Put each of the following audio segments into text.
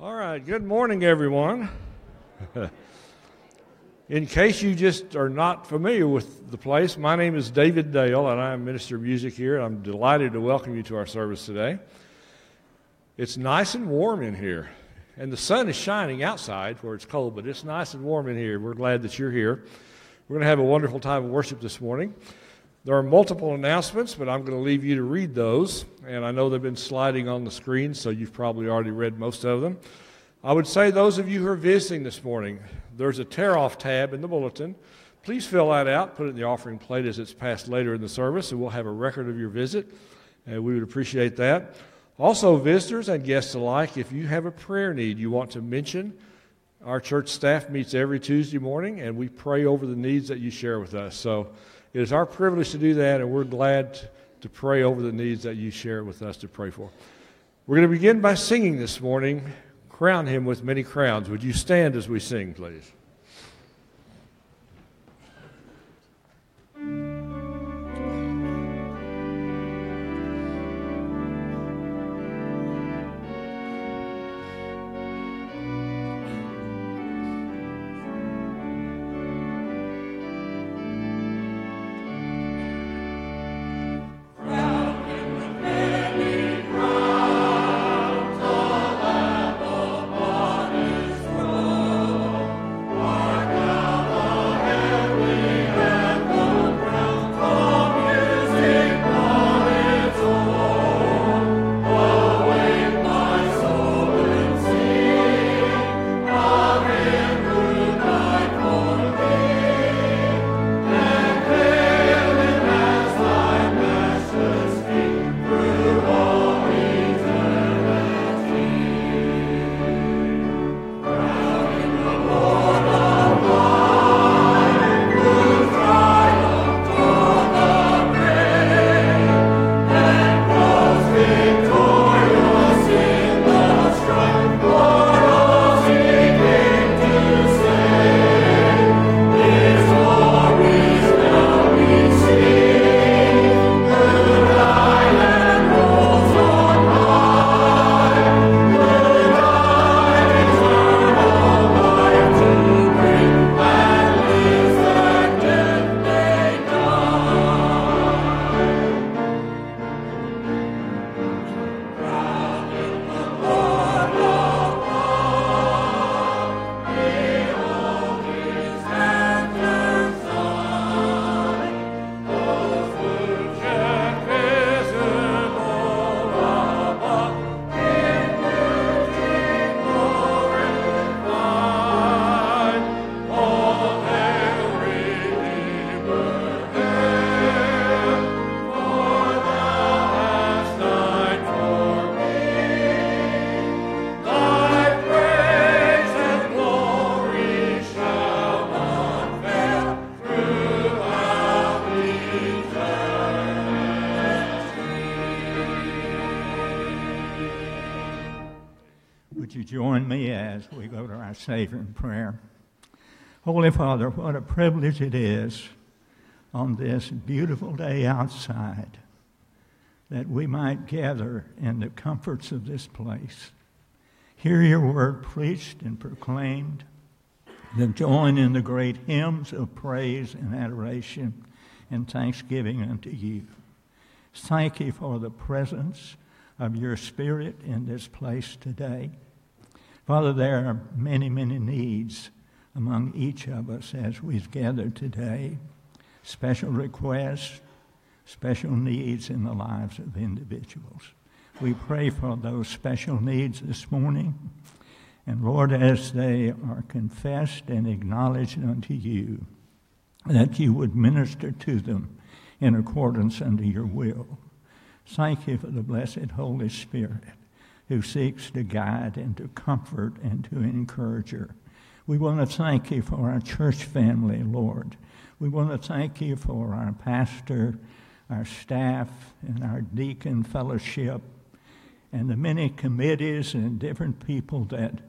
All right, good morning, everyone. In case you just are not familiar with the place, my name is David Dale, and I'm Minister of Music here. I'm delighted to welcome you to our service today. It's nice and warm in here, and the sun is shining outside where it's cold, but it's nice and warm in here. We're glad that you're here. We're going to have a wonderful time of worship this morning. There are multiple announcements, but I'm going to leave you to read those. And I know they've been sliding on the screen, so you've probably already read most of them. I would say, those of you who are visiting this morning, there's a tear off tab in the bulletin. Please fill that out, put it in the offering plate as it's passed later in the service, and we'll have a record of your visit. And we would appreciate that. Also, visitors and guests alike, if you have a prayer need you want to mention, our church staff meets every Tuesday morning, and we pray over the needs that you share with us. So, it is our privilege to do that, and we're glad to pray over the needs that you share with us to pray for. We're going to begin by singing this morning, Crown Him with Many Crowns. Would you stand as we sing, please? Savior in prayer. Holy Father, what a privilege it is on this beautiful day outside that we might gather in the comforts of this place, hear your word preached and proclaimed, then join in the great hymns of praise and adoration and thanksgiving unto you. Thank you for the presence of your Spirit in this place today. Father, there are many, many needs among each of us as we've gathered today. Special requests, special needs in the lives of individuals. We pray for those special needs this morning. And Lord, as they are confessed and acknowledged unto you, that you would minister to them in accordance unto your will. Thank you for the blessed Holy Spirit who seeks to guide and to comfort and to encourage her. We want to thank you for our church family, Lord. We want to thank you for our pastor, our staff, and our deacon fellowship, and the many committees and different people that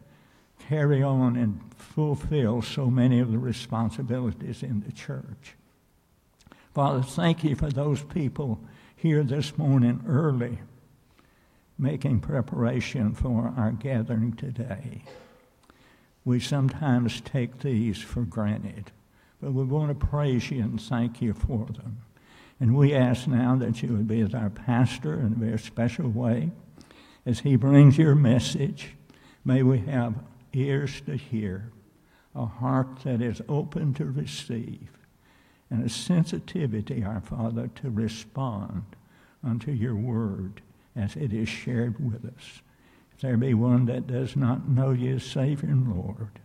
carry on and fulfill so many of the responsibilities in the church. Father, thank you for those people here this morning early making preparation for our gathering today. We sometimes take these for granted, but we want to praise you and thank you for them. And we ask now that you would be as our pastor in a very special way. As he brings your message, may we have ears to hear, a heart that is open to receive, and a sensitivity, our Father, to respond unto your word as it is shared with us. If there be one that does not know you as Savior and Lord,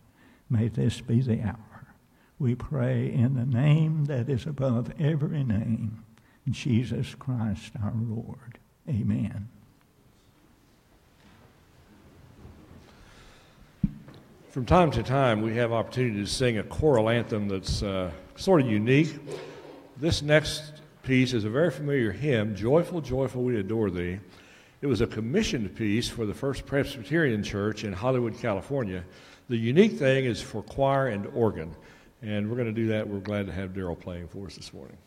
may this be the hour. We pray in the name that is above every name, Jesus Christ our Lord. Amen. From time to time, we have opportunity to sing a choral anthem that's uh, sort of unique. This next piece is a very familiar hymn, Joyful, Joyful, We Adore Thee. It was a commissioned piece for the First Presbyterian Church in Hollywood, California. The unique thing is for choir and organ. And we're going to do that. We're glad to have Daryl playing for us this morning.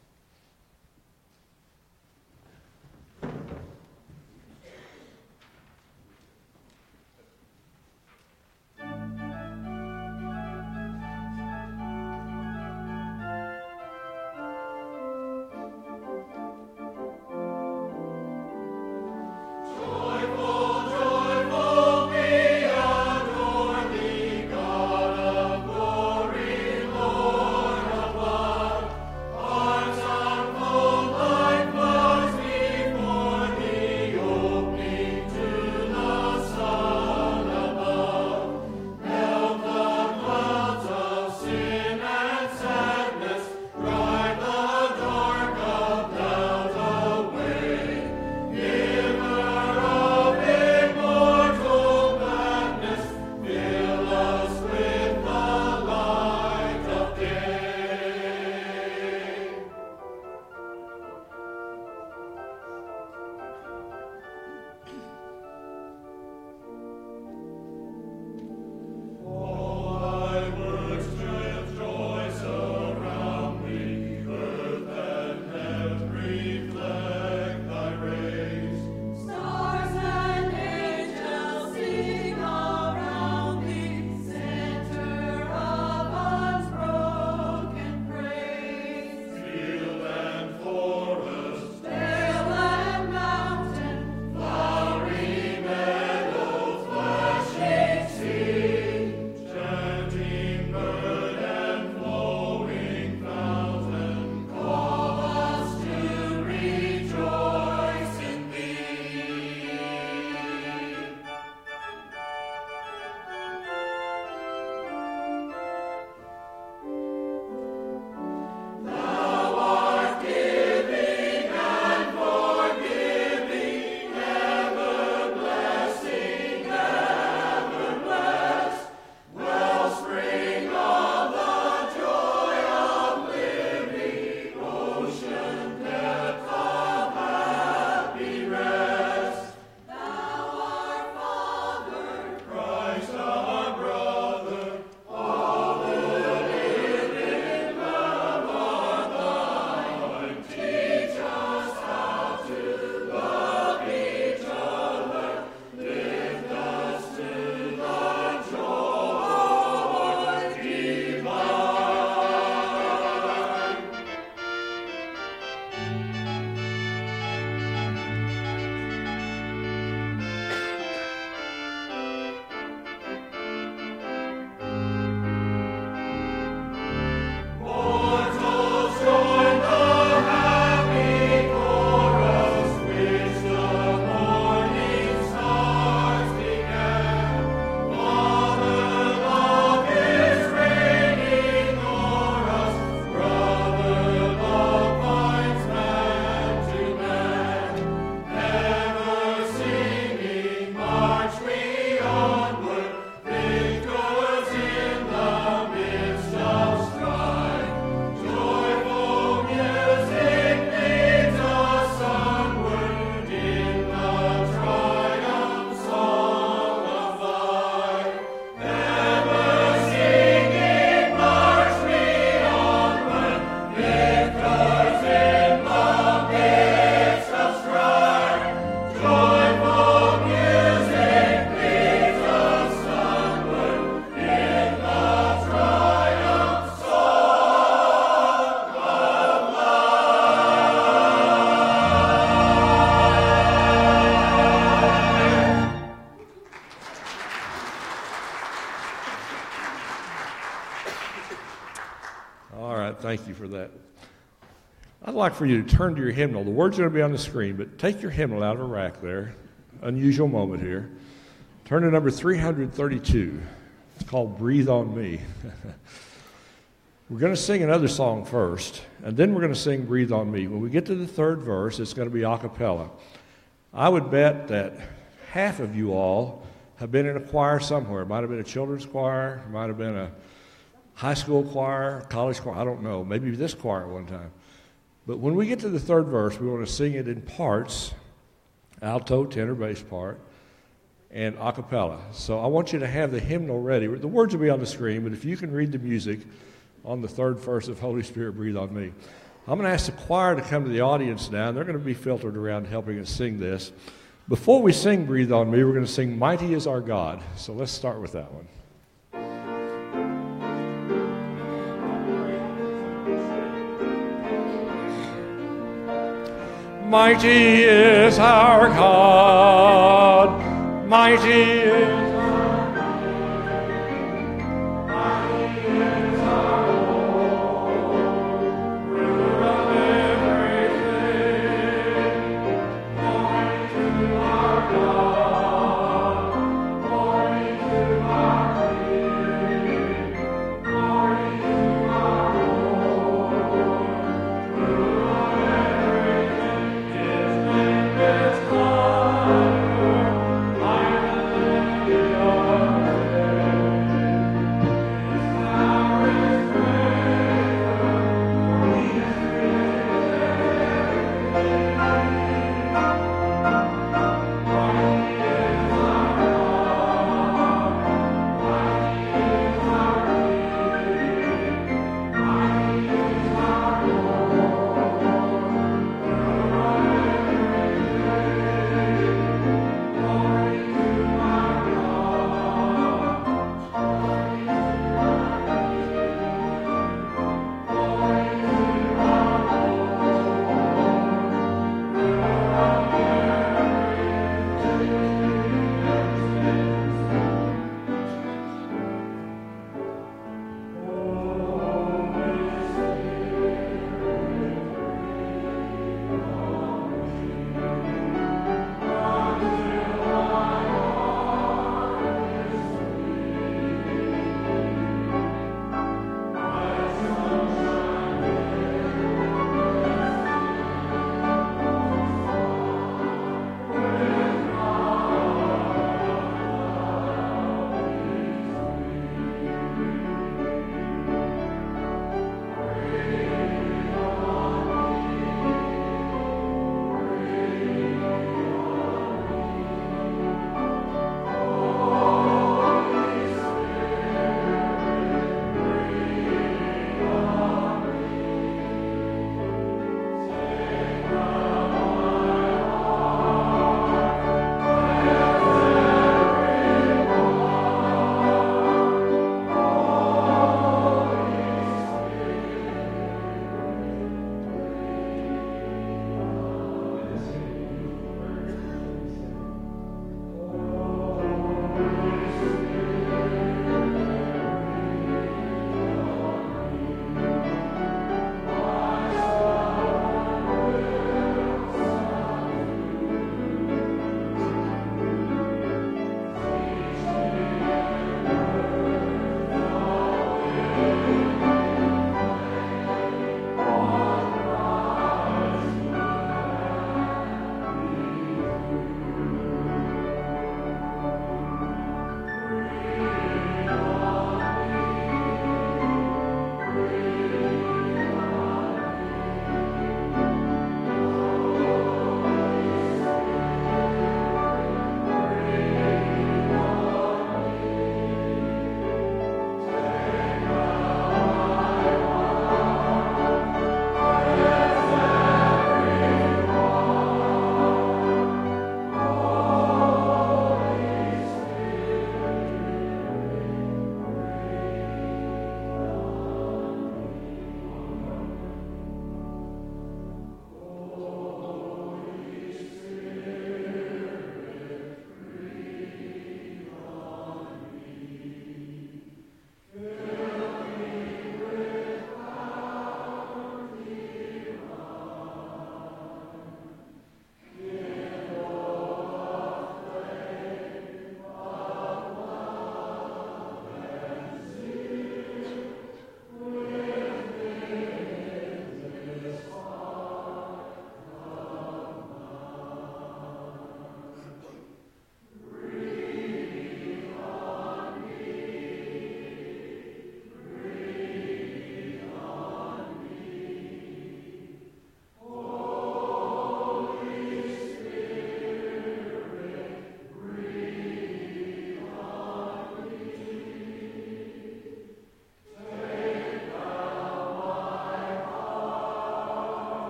Like for you to turn to your hymnal. The words are going to be on the screen, but take your hymnal out of a rack there. Unusual moment here. Turn to number 332. It's called Breathe on Me. we're going to sing another song first, and then we're going to sing Breathe on Me. When we get to the third verse, it's going to be a cappella. I would bet that half of you all have been in a choir somewhere. It might have been a children's choir, might have been a high school choir, college choir, I don't know, maybe this choir at one time. But when we get to the third verse, we want to sing it in parts alto, tenor, bass part, and a cappella. So I want you to have the hymnal ready. The words will be on the screen, but if you can read the music on the third verse of Holy Spirit, breathe on me. I'm going to ask the choir to come to the audience now, and they're going to be filtered around helping us sing this. Before we sing Breathe on Me, we're going to sing Mighty is Our God. So let's start with that one. Mighty is our God, mighty is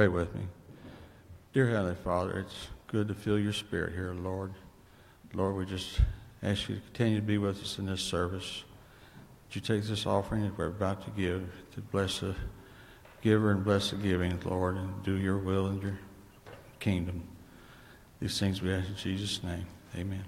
Pray with me. Dear Heavenly Father, it's good to feel your spirit here, Lord. Lord, we just ask you to continue to be with us in this service. Would you take this offering that we're about to give to bless the giver and bless the giving, Lord, and do your will in your kingdom. These things we ask in Jesus' name. Amen.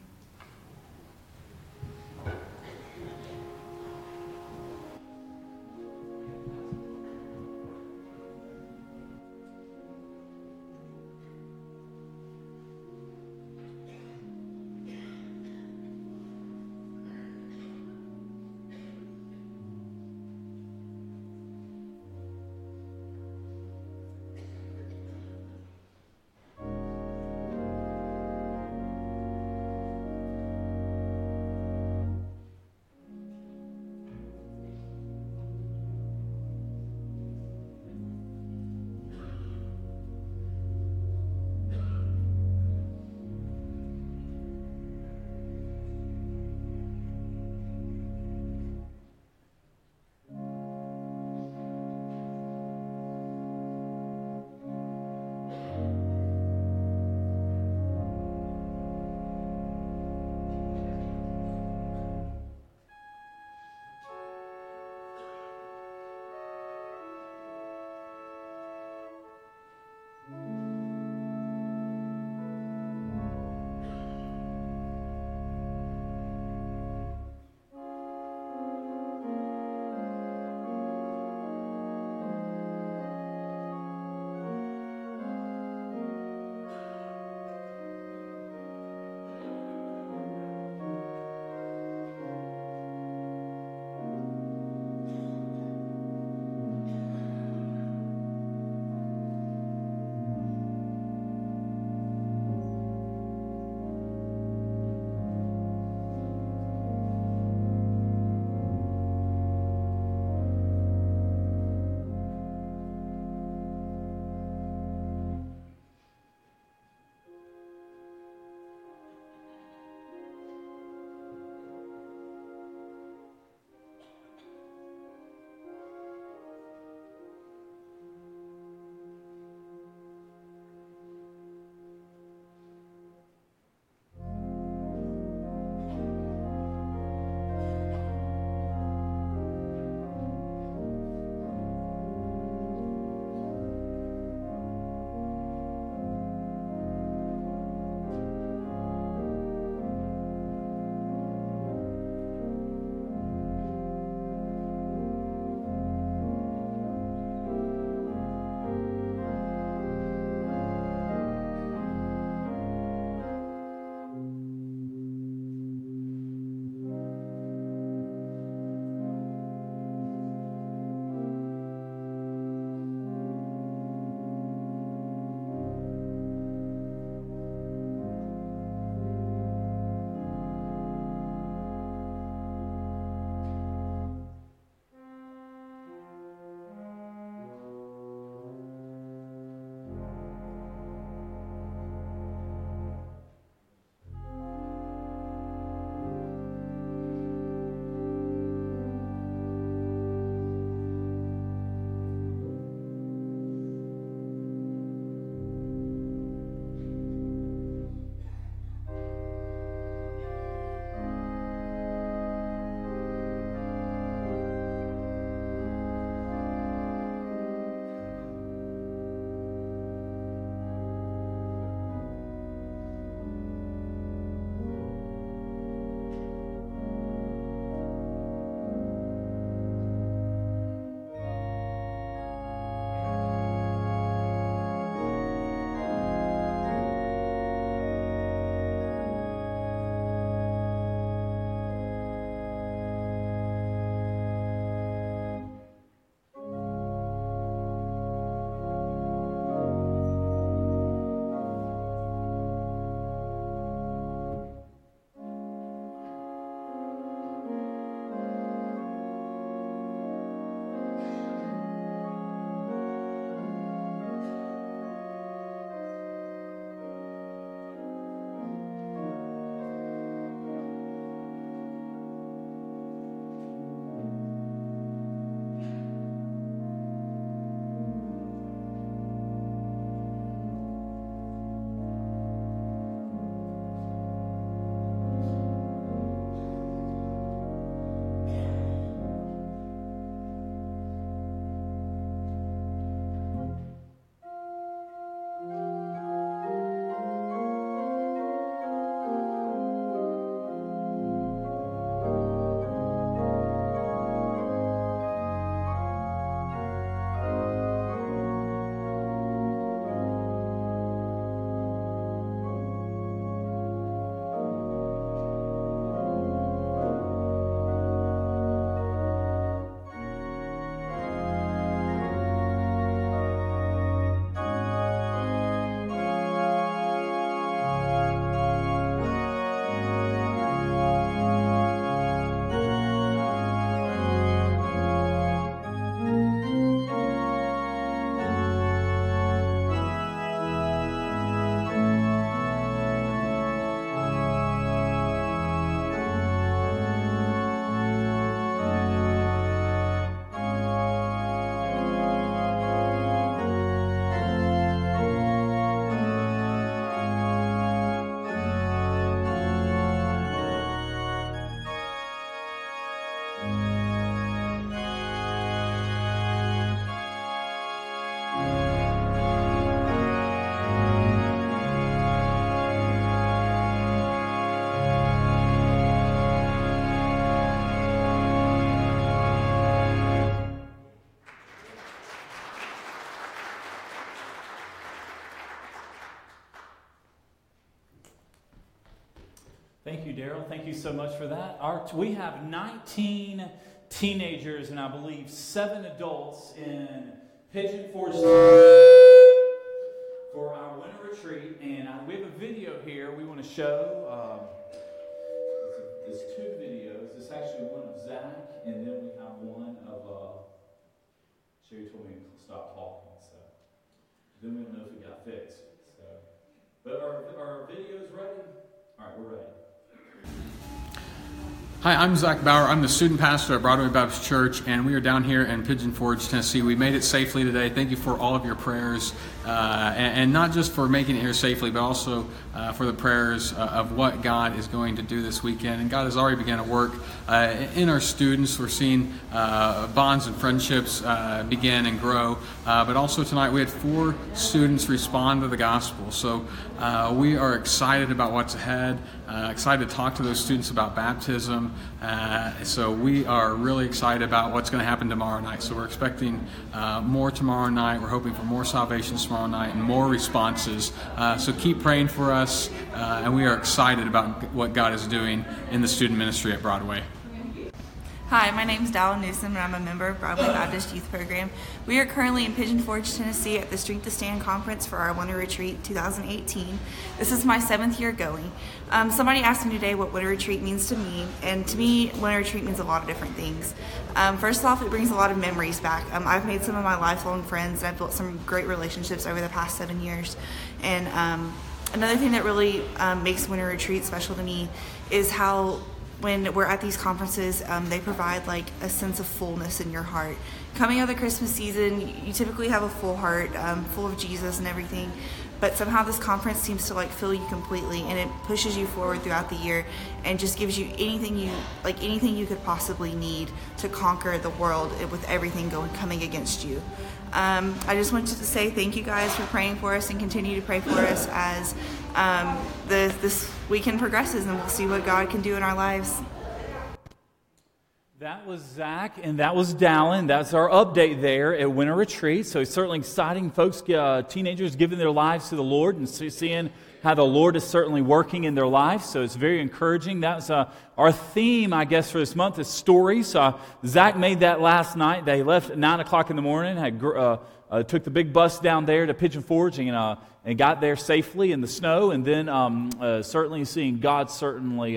Thank you, Daryl. Thank you so much for that. Our, we have 19 teenagers and I believe seven adults in Pigeon Forge for our winter retreat. And uh, we have a video here we want to show. Um, there's two videos. Is actually one of Zach, and then we have one of. Uh, Sherry told me to stop talking, so then we don't know if it got fixed. So, but our our videos ready? All right, we're ready. Hi, I'm Zach Bauer. I'm the student pastor at Broadway Baptist Church, and we are down here in Pigeon Forge, Tennessee. We made it safely today. Thank you for all of your prayers, uh, and, and, not just for making it here safely, but also uh, for the prayers uh, of what God is going to do this weekend. And God has already begun to work uh, in our students. We're seeing uh, bonds and friendships uh, begin and grow. but also tonight, we had four students respond to the gospel. So we are excited about what's ahead. excited to talk to those students about baptism. So we are really excited about what's going to happen tomorrow night. So we're expecting more tomorrow night. We're hoping for more salvations tomorrow night and more responses. Uh, so keep praying for us, uh, and we are excited about what God is doing in the student ministry at Broadway. Hi, my name is Dallin Newsom, and I'm a member of Broadway Baptist Youth Program. We are currently in Pigeon Forge, Tennessee at the Strength to Stand Conference for our Winter Retreat 2018. This is my seventh year going. Um, somebody asked me today what Winter Retreat means to me, and to me, Winter Retreat means a lot of different things. Um, first off, it brings a lot of memories back. Um, I've made some of my lifelong friends, and I've built some great relationships over the past seven years. And um, another thing that really um, makes Winter Retreat special to me is how when we're at these conferences, um, they provide like a sense of fullness in your heart. Coming out of the Christmas season, you typically have a full heart, um, full of Jesus and everything. But somehow this conference seems to like fill you completely, and it pushes you forward throughout the year, and just gives you anything you like anything you could possibly need to conquer the world with everything going coming against you. Um, I just wanted to say thank you guys for praying for us and continue to pray for us as um, the, this weekend progresses and we'll see what God can do in our lives. That was Zach and that was Dallin. That's our update there at Winter Retreat. So it's certainly exciting, folks, uh, teenagers giving their lives to the Lord and seeing how the Lord is certainly working in their lives. So it's very encouraging. That's uh, our theme, I guess, for this month is stories. Uh, Zach made that last night. They left at 9 o'clock in the morning, had, uh, uh, took the big bus down there to Pigeon Forge and, uh, and got there safely in the snow. And then um, uh, certainly seeing God certainly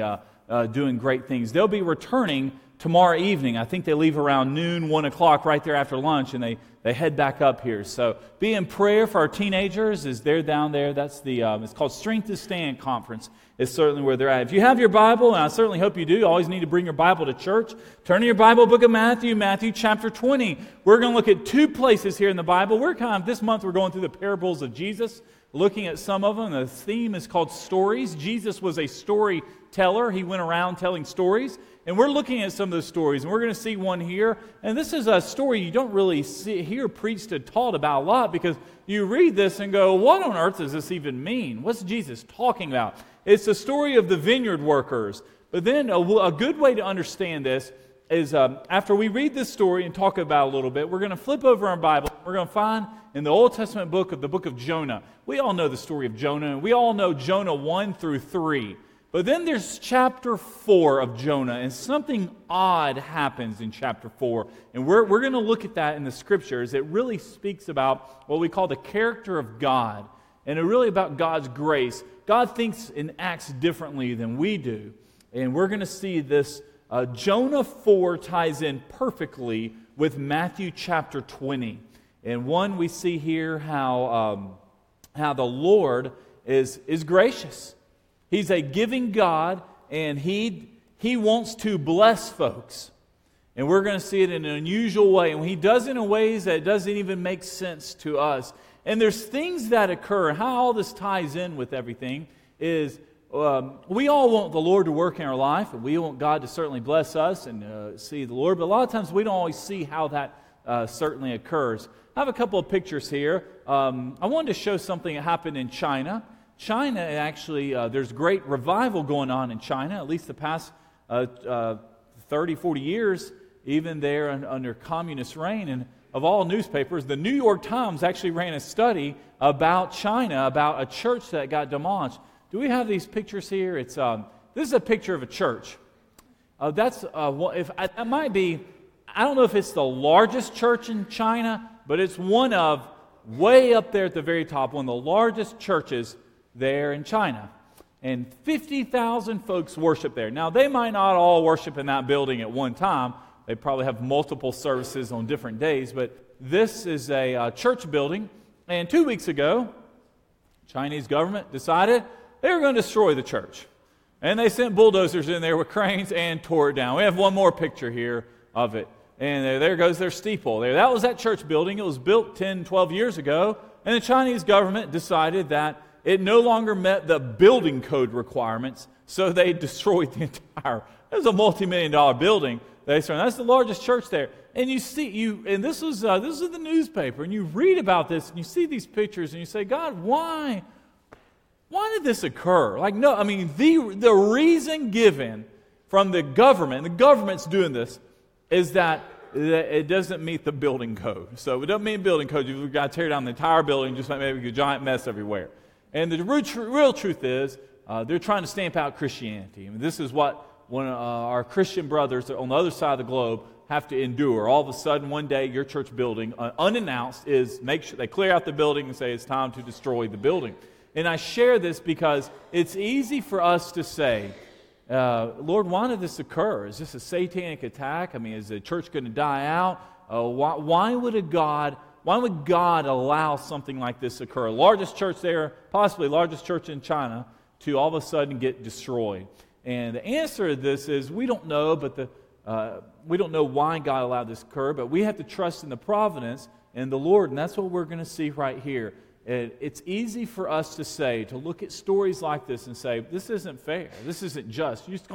doing great things. They'll be returning tomorrow evening. I think they leave around noon, 1 o'clock, right there after lunch, and they, they head back up here. So be in prayer for our teenagers as they're down there. That's the, um, it's called Strength to Stand Conference. It's certainly where they're at. If you have your Bible, and I certainly hope you do, you always need to bring your Bible to church. Turn to your Bible, book of Matthew, Matthew chapter 20. We're going to look at two places here in the Bible. We're kind of, this month, we're going through the parables of Jesus looking at some of them. The theme is called stories. Jesus was a storyteller, he went around telling stories. And we're looking at some of those stories, and we're going to see one here. And this is a story you don't really see, hear preached and taught about a lot because you read this and go, What on earth does this even mean? What's Jesus talking about? It's the story of the vineyard workers. But then a, a good way to understand this is um, after we read this story and talk about it a little bit, we're going to flip over our Bible. We're going to find in the Old Testament book of the book of Jonah. We all know the story of Jonah, and we all know Jonah 1 through 3. But then there's chapter 4 of Jonah, and something odd happens in chapter 4. And we're, we're going to look at that in the scriptures. It really speaks about what we call the character of God, and it really about God's grace. God thinks and acts differently than we do. And we're going to see this. Uh, Jonah 4 ties in perfectly with Matthew chapter 20. And one, we see here how, um, how the Lord is, is gracious. He's a giving God, and He, he wants to bless folks. And we're going to see it in an unusual way. And He does it in ways that doesn't even make sense to us. And there's things that occur. How all this ties in with everything is um, we all want the Lord to work in our life, and we want God to certainly bless us and uh, see the Lord. But a lot of times we don't always see how that uh, certainly occurs. I have a couple of pictures here. Um, I wanted to show something that happened in China. China actually, uh, there's great revival going on in China, at least the past uh, uh, 30, 40 years, even there under communist reign. And of all newspapers, the New York Times actually ran a study about China, about a church that got demolished. Do we have these pictures here? It's, um, This is a picture of a church. Uh, that's uh, if that might be. I don't know if it's the largest church in China, but it's one of way up there at the very top, one of the largest churches there in China. And 50,000 folks worship there. Now, they might not all worship in that building at one time. They probably have multiple services on different days, but this is a uh, church building. And two weeks ago, Chinese government decided they were going to destroy the church. And they sent bulldozers in there with cranes and tore it down. We have one more picture here of it. And there, there goes their steeple. There, that was that church building. It was built 10, 12 years ago. And the Chinese government decided that it no longer met the building code requirements, so they destroyed the entire. It was a multi-million dollar building. They destroyed. That's the largest church there. And you see you, and this was uh, this is the newspaper, and you read about this, and you see these pictures, and you say, God, why? Why did this occur? Like, no, I mean, the, the reason given from the government, the government's doing this, is that it doesn't meet the building code. So it doesn't mean building code. You've got to tear down the entire building, just make maybe a giant mess everywhere. And the real, real truth is, uh, they're trying to stamp out Christianity. I mean, this is what one, uh, our Christian brothers on the other side of the globe have to endure. All of a sudden, one day, your church building, uh, unannounced, is make sure they clear out the building and say it's time to destroy the building. And I share this because it's easy for us to say, uh, Lord, why did this occur? Is this a satanic attack? I mean, is the church going to die out? Uh, why, why, would a God, why would God allow something like this to occur? Largest church there, possibly largest church in China, to all of a sudden get destroyed. And the answer to this is we don't know, but the, uh, we don't know why God allowed this to occur, but we have to trust in the providence and the Lord, and that's what we're going to see right here. It, it's easy for us to say, to look at stories like this and say, this isn't fair. This isn't just. You just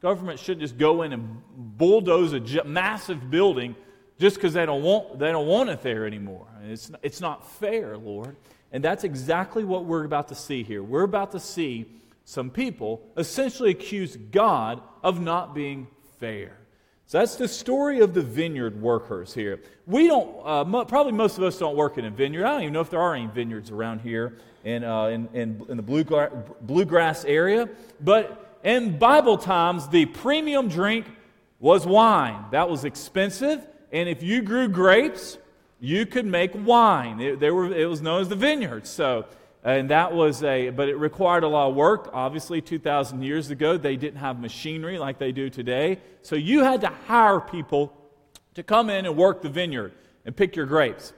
government shouldn't just go in and bulldoze a massive building just because they, don't want, they don't want it there anymore. It's, it's not fair, Lord. And that's exactly what we're about to see here. We're about to see some people essentially accuse God of not being fair. So that's the story of the vineyard workers here. We don't, uh, probably most of us don't work in a vineyard. I don't even know if there are any vineyards around here in, uh, in, in, in, the bluegrass, bluegrass area. But in Bible times, the premium drink was wine. That was expensive. And if you grew grapes, you could make wine. It, were, it was known as the vineyard. So and that was a, but it required a lot of work. Obviously, 2,000 years ago, they didn't have machinery like they do today. So you had to hire people to come in and work the vineyard and pick your grapes.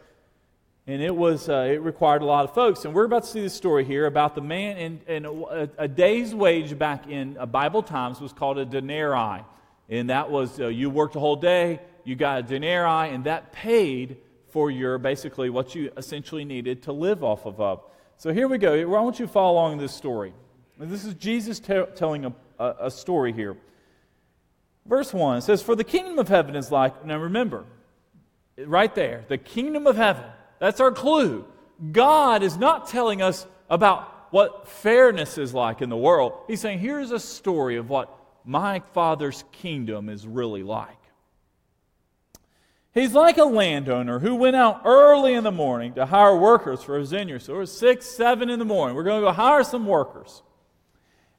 And it was, uh, it required a lot of folks. And we're about to see this story here about the man, and, and a, a, day's wage back in uh, Bible times was called a denarii. And that was, uh, you worked a whole day, you got a denarii, and that paid for your, basically, what you essentially needed to live off of. So here we go. I want you to follow along this story. This is Jesus t- telling a, a, a story here. Verse 1 says, For the kingdom of heaven is like, now remember, right there, the kingdom of heaven. That's our clue. God is not telling us about what fairness is like in the world. He's saying, here's a story of what my Father's kingdom is really like. He's like a landowner who went out early in the morning to hire workers for his vineyard. So it was six, seven in the morning. We're going to go hire some workers.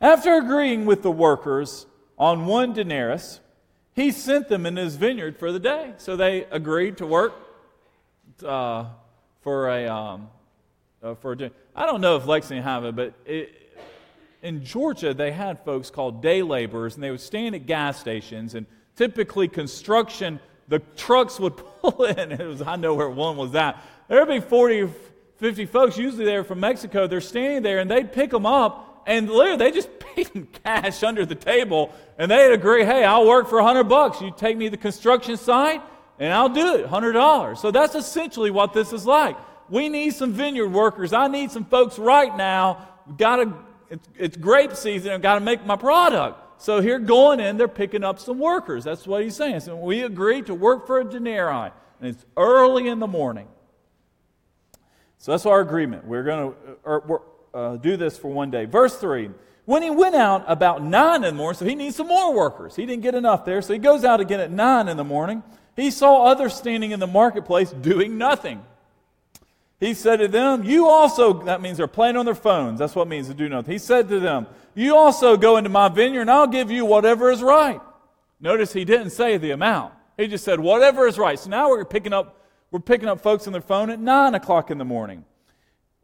After agreeing with the workers on one denarius, he sent them in his vineyard for the day. So they agreed to work uh, for a um, uh, for a. I don't know if Lexington have it, but it, in Georgia they had folks called day laborers, and they would stand at gas stations, and typically construction the trucks would pull in. It was, I know where one was at. There'd be 40, 50 folks, usually they're from Mexico. They're standing there and they'd pick them up and literally they just paid cash under the table and they'd agree, hey, I'll work for 100 bucks. You take me to the construction site and I'll do it, $100. So that's essentially what this is like. We need some vineyard workers. I need some folks right now. Got to, it's, it's grape season. I've got to make my product. So here going in, they're picking up some workers. That's what he's saying. So we agree to work for a denarii, and it's early in the morning. So that's our agreement. We're going to uh, uh, do this for one day. Verse 3 When he went out about 9 in the morning, so he needs some more workers. He didn't get enough there, so he goes out again at 9 in the morning. He saw others standing in the marketplace doing nothing. He said to them, You also, that means they're playing on their phones. That's what it means to do nothing. He said to them, You also go into my vineyard, and I'll give you whatever is right. Notice he didn't say the amount. He just said, Whatever is right. So now we're picking up, we're picking up folks on their phone at 9 o'clock in the morning.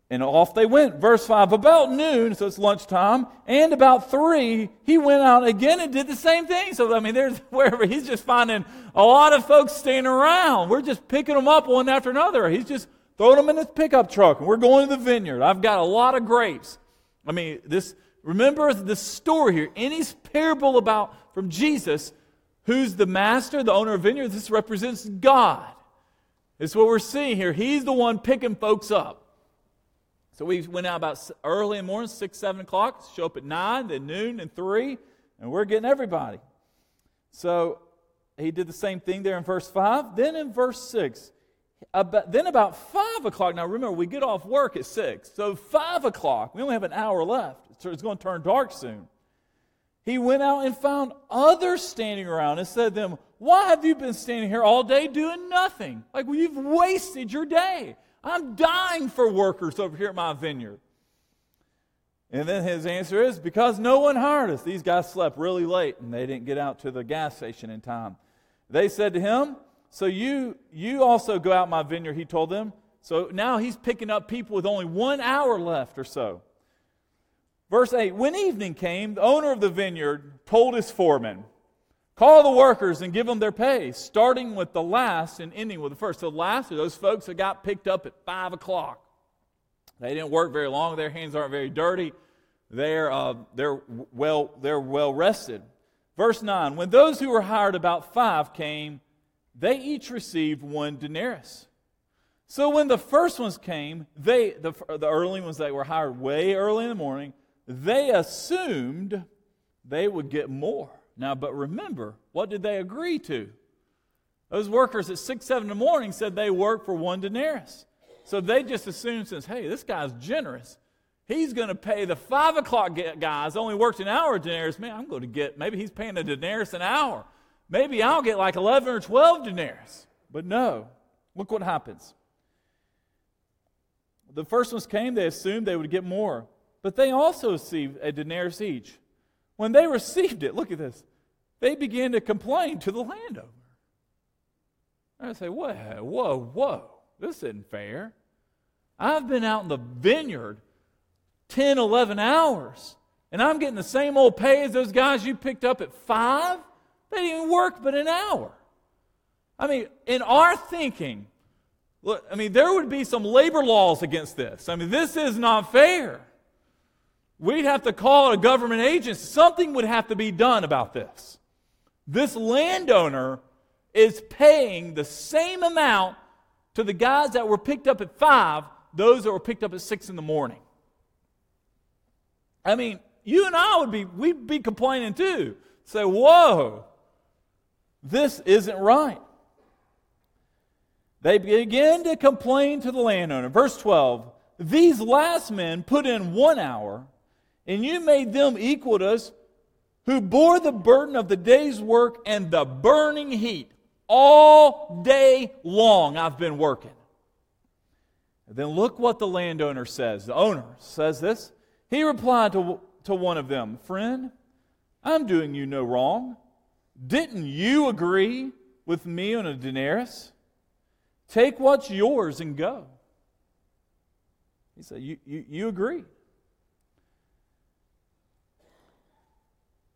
And off they went. Verse 5 About noon, so it's lunchtime, and about 3, he went out again and did the same thing. So, I mean, there's wherever he's just finding a lot of folks staying around. We're just picking them up one after another. He's just throwing them in his pickup truck, and we're going to the vineyard. I've got a lot of grapes. I mean, this, remember the story here. Any parable about from Jesus, who's the master, the owner of vineyard, this represents God. It's what we're seeing here. He's the one picking folks up. So we went out about early in the morning, 6, 7 o'clock, show up at 9, then noon, and 3, and we're getting everybody. So he did the same thing there in verse 5. Then in verse 6, about, then about 5 o'clock, now remember, we get off work at 6. So 5 o'clock, we only have an hour left. So it's going to turn dark soon. He went out and found others standing around and said to them, Why have you been standing here all day doing nothing? Like, well, you've wasted your day. I'm dying for workers over here at my vineyard. And then his answer is because no one hired us. These guys slept really late and they didn't get out to the gas station in time. They said to him, So you you also go out my vineyard, he told them. So now he's picking up people with only one hour left or so. Verse 8 When evening came, the owner of the vineyard told his foreman, Call the workers and give them their pay, starting with the last and ending with the first. So, the last are those folks that got picked up at 5 o'clock. They didn't work very long, their hands aren't very dirty, they're, uh, they're, well, they're well rested. Verse 9 When those who were hired about five came, they each received one denarius. So when the first ones came, they, the, the early ones that were hired way early in the morning, they assumed they would get more. Now, but remember, what did they agree to? Those workers at 6, 7 in the morning said they work for one denarius. So they just assumed, since, hey, this guy's generous, he's going to pay the 5 o'clock guys, only worked an hour denarius. Man, I'm going to get, maybe he's paying a denarius an hour. Maybe I'll get like 11 or 12 denarius. But no, look what happens. The first ones came, they assumed they would get more. But they also received a denarius each. When they received it, look at this, they began to complain to the landowner. I say, whoa, whoa, whoa, this isn't fair. I've been out in the vineyard 10, 11 hours, and I'm getting the same old pay as those guys you picked up at 5. They didn't even work but an hour. I mean, in our thinking, look, I mean, there would be some labor laws against this. I mean, this is not fair. We'd have to call a government agency. Something would have to be done about this. This landowner is paying the same amount to the guys that were picked up at five, those that were picked up at six in the morning. I mean, you and I would be, we'd be complaining too. Say, whoa, this isn't right. They begin to complain to the landowner. Verse 12 These last men put in one hour and you made them equal to us who bore the burden of the day's work and the burning heat. All day long, I've been working. Then look what the landowner says. The owner says this. He replied to, to one of them Friend, I'm doing you no wrong. Didn't you agree with me on a denarius? Take what's yours and go. He said, You, you, you agree.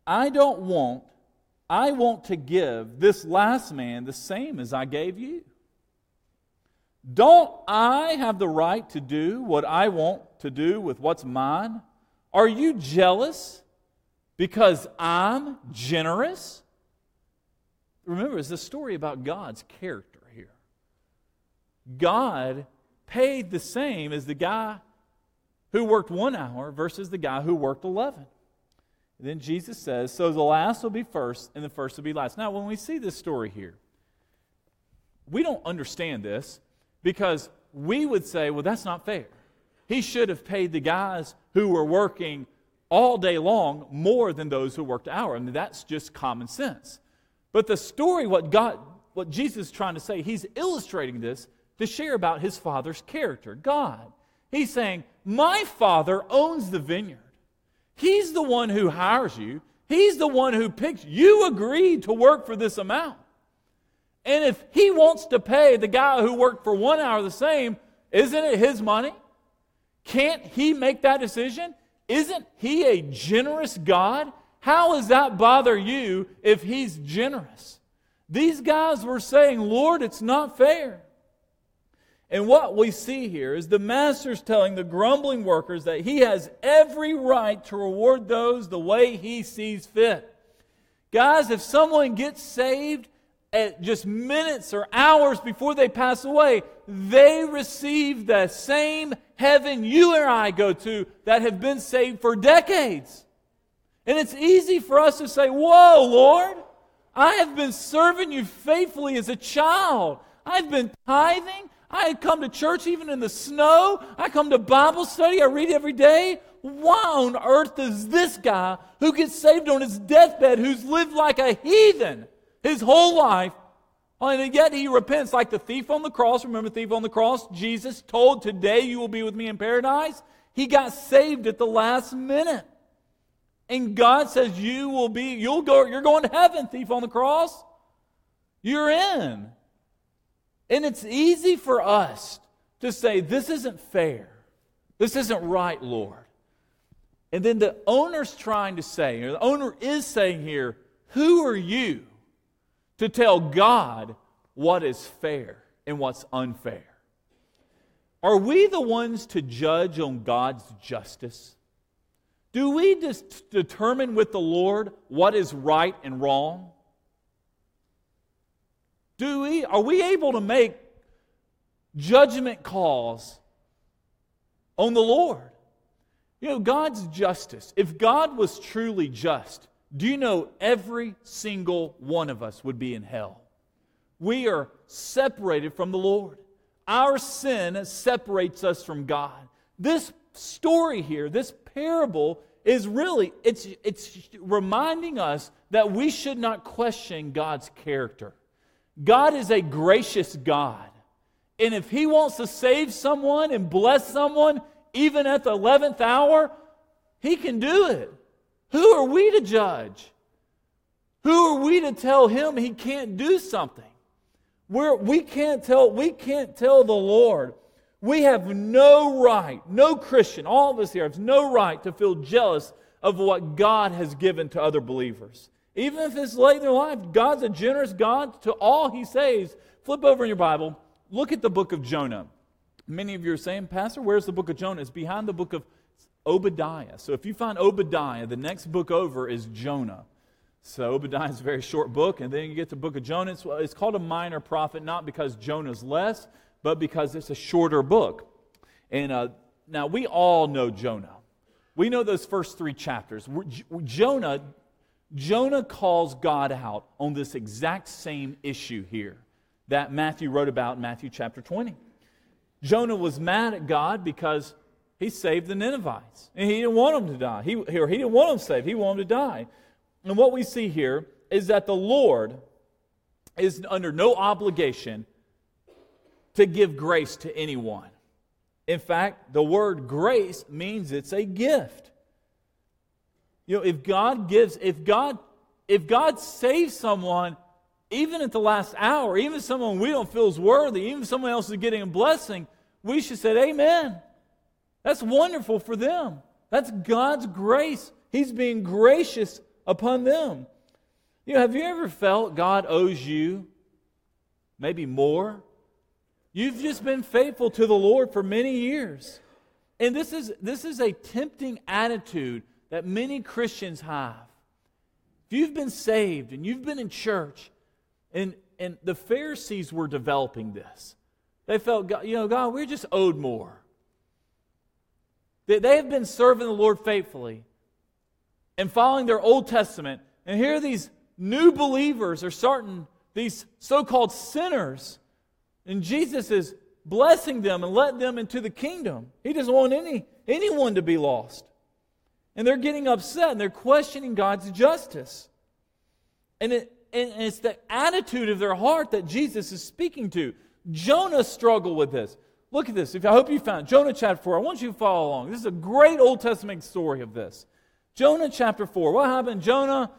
I don't want, I want to give this last man the same as I gave you. Don't I have the right to do what I want to do with what's mine? Are you jealous because I'm generous? Remember, it's a story about God's character here. God paid the same as the guy who worked one hour versus the guy who worked 11. And then Jesus says, So the last will be first, and the first will be last. Now, when we see this story here, we don't understand this because we would say, Well, that's not fair. He should have paid the guys who were working all day long more than those who worked an hour. I mean, that's just common sense. But the story, what God, what Jesus is trying to say, he's illustrating this to share about his father's character, God. He's saying, My father owns the vineyard. He's the one who hires you, he's the one who picks. You agreed to work for this amount. And if he wants to pay the guy who worked for one hour the same, isn't it his money? Can't he make that decision? Isn't he a generous God? How does that bother you if he's generous? These guys were saying, Lord, it's not fair. And what we see here is the master's telling the grumbling workers that he has every right to reward those the way he sees fit. Guys, if someone gets saved at just minutes or hours before they pass away, they receive the same heaven you and I go to that have been saved for decades. And it's easy for us to say, Whoa, Lord, I have been serving you faithfully as a child. I've been tithing. I come to church even in the snow. I come to Bible study. I read every day. Why on earth does this guy who gets saved on his deathbed, who's lived like a heathen his whole life, and yet he repents like the thief on the cross? Remember, thief on the cross? Jesus told, Today you will be with me in paradise. He got saved at the last minute. And God says, You will be, you'll go, you're going to heaven, thief on the cross. You're in. And it's easy for us to say, This isn't fair. This isn't right, Lord. And then the owner's trying to say, or the owner is saying here, Who are you to tell God what is fair and what's unfair? Are we the ones to judge on God's justice? Do we determine with the Lord what is right and wrong? Do we are we able to make judgment calls on the Lord? You know, God's justice. If God was truly just, do you know every single one of us would be in hell? We are separated from the Lord. Our sin separates us from God. This story here, this parable is really it's it's reminding us that we should not question God's character. God is a gracious God. And if he wants to save someone and bless someone even at the 11th hour, he can do it. Who are we to judge? Who are we to tell him he can't do something? We're, we can't tell we can't tell the Lord we have no right, no Christian, all of us here have no right to feel jealous of what God has given to other believers. Even if it's late in their life, God's a generous God to all He saves. Flip over in your Bible, look at the book of Jonah. Many of you are saying, Pastor, where's the book of Jonah? It's behind the book of Obadiah. So if you find Obadiah, the next book over is Jonah. So Obadiah is a very short book, and then you get to the book of Jonah. It's, it's called a minor prophet, not because Jonah's less, but because it's a shorter book. And uh, now we all know Jonah. We know those first three chapters. Jonah, Jonah calls God out on this exact same issue here that Matthew wrote about in Matthew chapter 20. Jonah was mad at God because he saved the Ninevites. And he didn't want them to die. He, or he didn't want them saved. He wanted them to die. And what we see here is that the Lord is under no obligation to give grace to anyone. In fact, the word grace means it's a gift. You know, if God gives, if God, if God saves someone, even at the last hour, even someone we don't feel is worthy, even someone else is getting a blessing, we should say, Amen. That's wonderful for them. That's God's grace. He's being gracious upon them. You know, have you ever felt God owes you maybe more You've just been faithful to the Lord for many years. And this is, this is a tempting attitude that many Christians have. If you've been saved and you've been in church, and, and the Pharisees were developing this, they felt, God, you know, God, we're just owed more. They, they have been serving the Lord faithfully and following their Old Testament. And here these new believers are starting, these so called sinners and Jesus is blessing them and letting them into the kingdom. He doesn't want any, anyone to be lost. And they're getting upset and they're questioning God's justice. And, it, and it's the attitude of their heart that Jesus is speaking to. Jonah struggled with this. Look at this. If I hope you found Jonah chapter 4. I want you to follow along. This is a great Old Testament story of this. Jonah chapter 4. What happened? Jonah,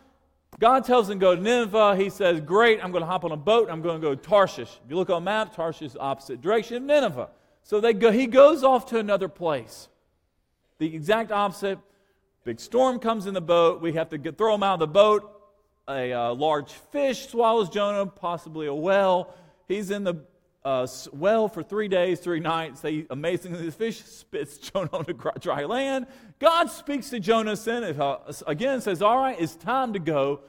God tells him to go to Nineveh. He says, Great, I'm going to hop on a boat. I'm going to go to Tarshish. If you look on a map, Tarshish is opposite direction of Nineveh. So they go, he goes off to another place. The exact opposite. Big storm comes in the boat. We have to get, throw him out of the boat. A uh, large fish swallows Jonah, possibly a whale. He's in the uh, well for three days, three nights. They amazingly, the fish spits Jonah on dry land. God speaks to Jonah uh, again, says, "All right, it's time to go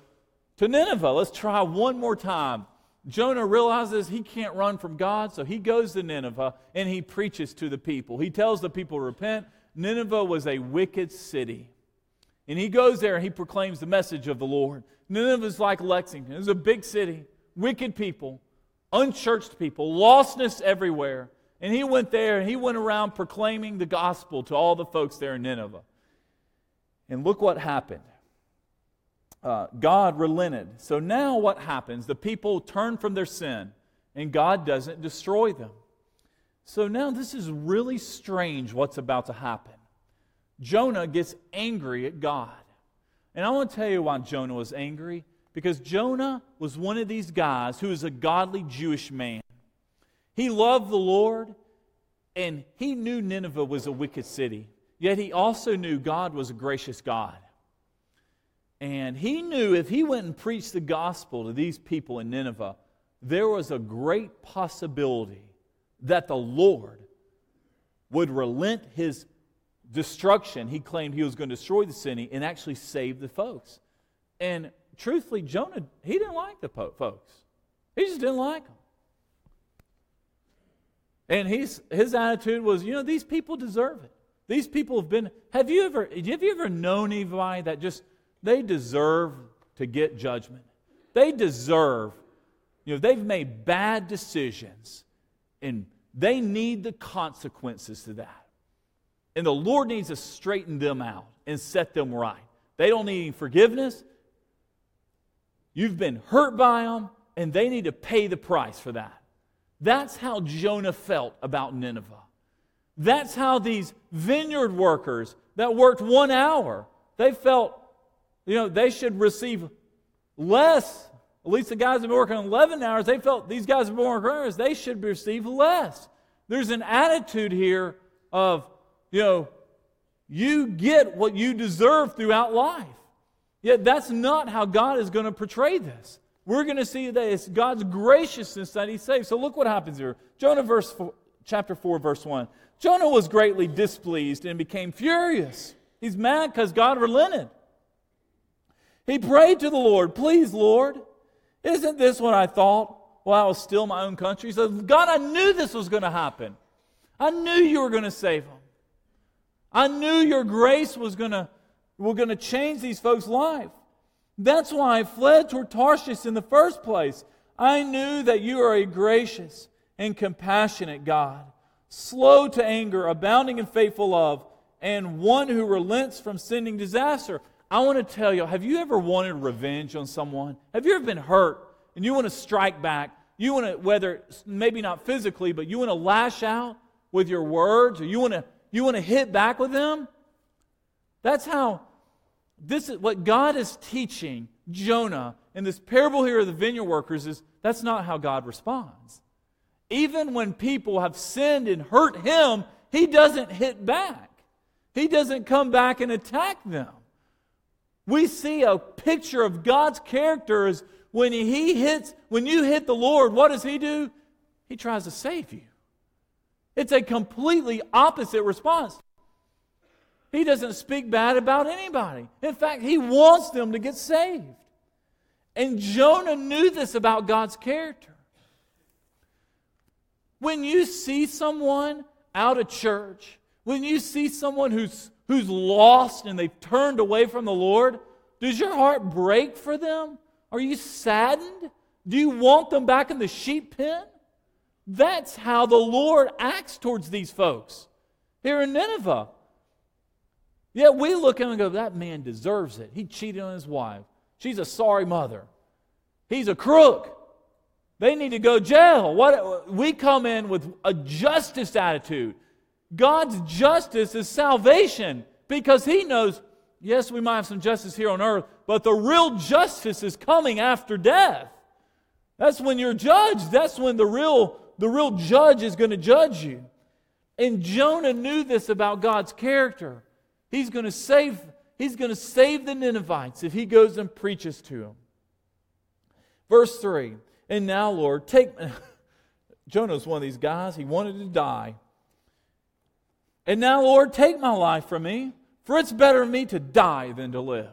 to Nineveh. Let's try one more time." Jonah realizes he can't run from God, so he goes to Nineveh and he preaches to the people. He tells the people to repent. Nineveh was a wicked city. And he goes there and he proclaims the message of the Lord. Nineveh is like Lexington. It's a big city, wicked people unchurched people, lostness everywhere. And he went there and he went around proclaiming the gospel to all the folks there in Nineveh. And look what happened. Uh, God relented. So now what happens? The people turn from their sin and God doesn't destroy them. So now this is really strange what's about to happen. Jonah gets angry at God. And I want to tell you why Jonah was angry. Because Jonah was one of these guys who was a godly Jewish man. He loved the Lord, and he knew Nineveh was a wicked city. Yet he also knew God was a gracious God. And he knew if he went and preached the gospel to these people in Nineveh, there was a great possibility that the Lord would relent his destruction. He claimed he was going to destroy the city and actually save the folks. And truthfully, Jonah, he didn't like the po- folks. He just didn't like them. And he's, his attitude was, you know, these people deserve it. These people have been, have you ever, have you ever known anybody that just, they deserve to get judgment? They deserve, you know, they've made bad decisions and they need the consequences to that. And the Lord needs to straighten them out and set them right. They don't need any forgiveness. You've been hurt by them, and they need to pay the price for that. That's how Jonah felt about Nineveh. That's how these vineyard workers that worked one hour, they felt, you know, they should receive less. At least the guys that been working 11 hours, they felt these guys have been working hours, they should receive less. There's an attitude here of, you know, you get what you deserve throughout life. Yet that's not how God is going to portray this. We're going to see that it's God's graciousness that he saves. So look what happens here. Jonah verse four, chapter 4 verse 1. Jonah was greatly displeased and became furious. He's mad because God relented. He prayed to the Lord, "Please, Lord, isn't this what I thought while I was still in my own country?" He said, "God, I knew this was going to happen. I knew you were going to save him. I knew your grace was going to we're going to change these folks' life. That's why I fled toward Tarshish in the first place. I knew that you are a gracious and compassionate God, slow to anger, abounding in faithful love, and one who relents from sending disaster. I want to tell you, have you ever wanted revenge on someone? Have you ever been hurt and you want to strike back? You want to, whether maybe not physically, but you want to lash out with your words or you want to, you want to hit back with them? That's how this is what God is teaching Jonah in this parable here of the vineyard workers is that's not how God responds. Even when people have sinned and hurt him, he doesn't hit back. He doesn't come back and attack them. We see a picture of God's character as when he hits, when you hit the Lord, what does he do? He tries to save you. It's a completely opposite response. He doesn't speak bad about anybody. In fact, he wants them to get saved. And Jonah knew this about God's character. When you see someone out of church, when you see someone who's, who's lost and they've turned away from the Lord, does your heart break for them? Are you saddened? Do you want them back in the sheep pen? That's how the Lord acts towards these folks here in Nineveh. Yet we look at him and go, that man deserves it. He cheated on his wife. She's a sorry mother. He's a crook. They need to go jail. What we come in with a justice attitude. God's justice is salvation because he knows yes, we might have some justice here on earth, but the real justice is coming after death. That's when you're judged. That's when the real the real judge is going to judge you. And Jonah knew this about God's character. He's going to save he's going to save the Ninevites if he goes and preaches to them. Verse 3. And now, Lord, take Jonah's one of these guys, he wanted to die. And now, Lord, take my life from me, for it's better for me to die than to live.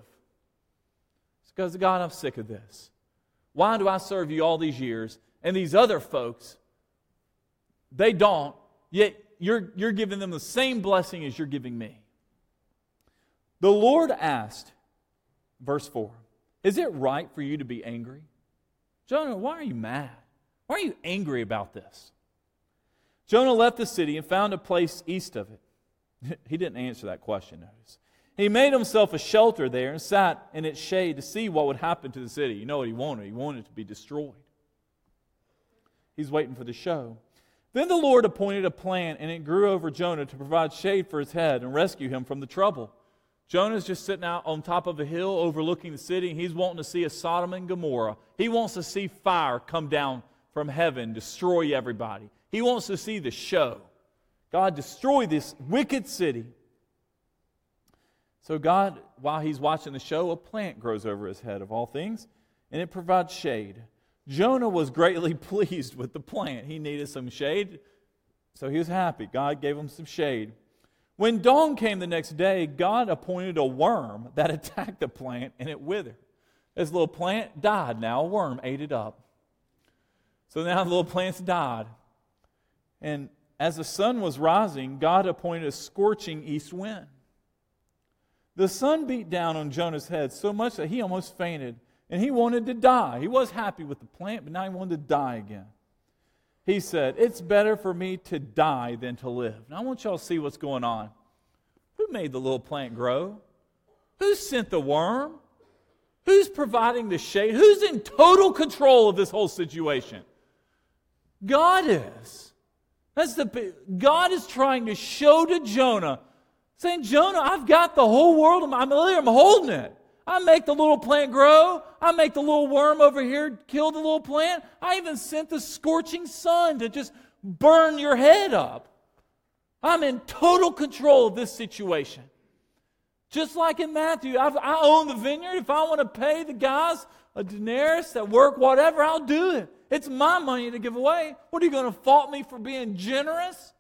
It's because, God, I'm sick of this. Why do I serve you all these years? And these other folks, they don't, yet you're, you're giving them the same blessing as you're giving me. The Lord asked, verse 4, Is it right for you to be angry? Jonah, why are you mad? Why are you angry about this? Jonah left the city and found a place east of it. he didn't answer that question, notice. He made himself a shelter there and sat in its shade to see what would happen to the city. You know what he wanted? He wanted it to be destroyed. He's waiting for the show. Then the Lord appointed a plant, and it grew over Jonah to provide shade for his head and rescue him from the trouble. Jonah's just sitting out on top of a hill overlooking the city, and he's wanting to see a Sodom and Gomorrah. He wants to see fire come down from heaven, destroy everybody. He wants to see the show. God destroy this wicked city. So, God, while he's watching the show, a plant grows over his head, of all things, and it provides shade. Jonah was greatly pleased with the plant. He needed some shade, so he was happy. God gave him some shade. When dawn came the next day, God appointed a worm that attacked the plant and it withered. This little plant died now. A worm ate it up. So now the little plant's died. And as the sun was rising, God appointed a scorching east wind. The sun beat down on Jonah's head so much that he almost fainted and he wanted to die. He was happy with the plant, but now he wanted to die again he said, It's better for me to die than to live. Now, I want y'all to see what's going on. Who made the little plant grow? Who sent the worm? Who's providing the shade? Who's in total control of this whole situation? God is. That's the God is trying to show to Jonah, saying, Jonah, I've got the whole world. I'm, I'm holding it. I make the little plant grow. I make the little worm over here kill the little plant. I even sent the scorching sun to just burn your head up. I'm in total control of this situation. Just like in Matthew, I've, i own the vineyard. If I want to pay the guys a denarius that work, whatever, I'll do it. It's my money to give away. What are you going to fault me for being generous?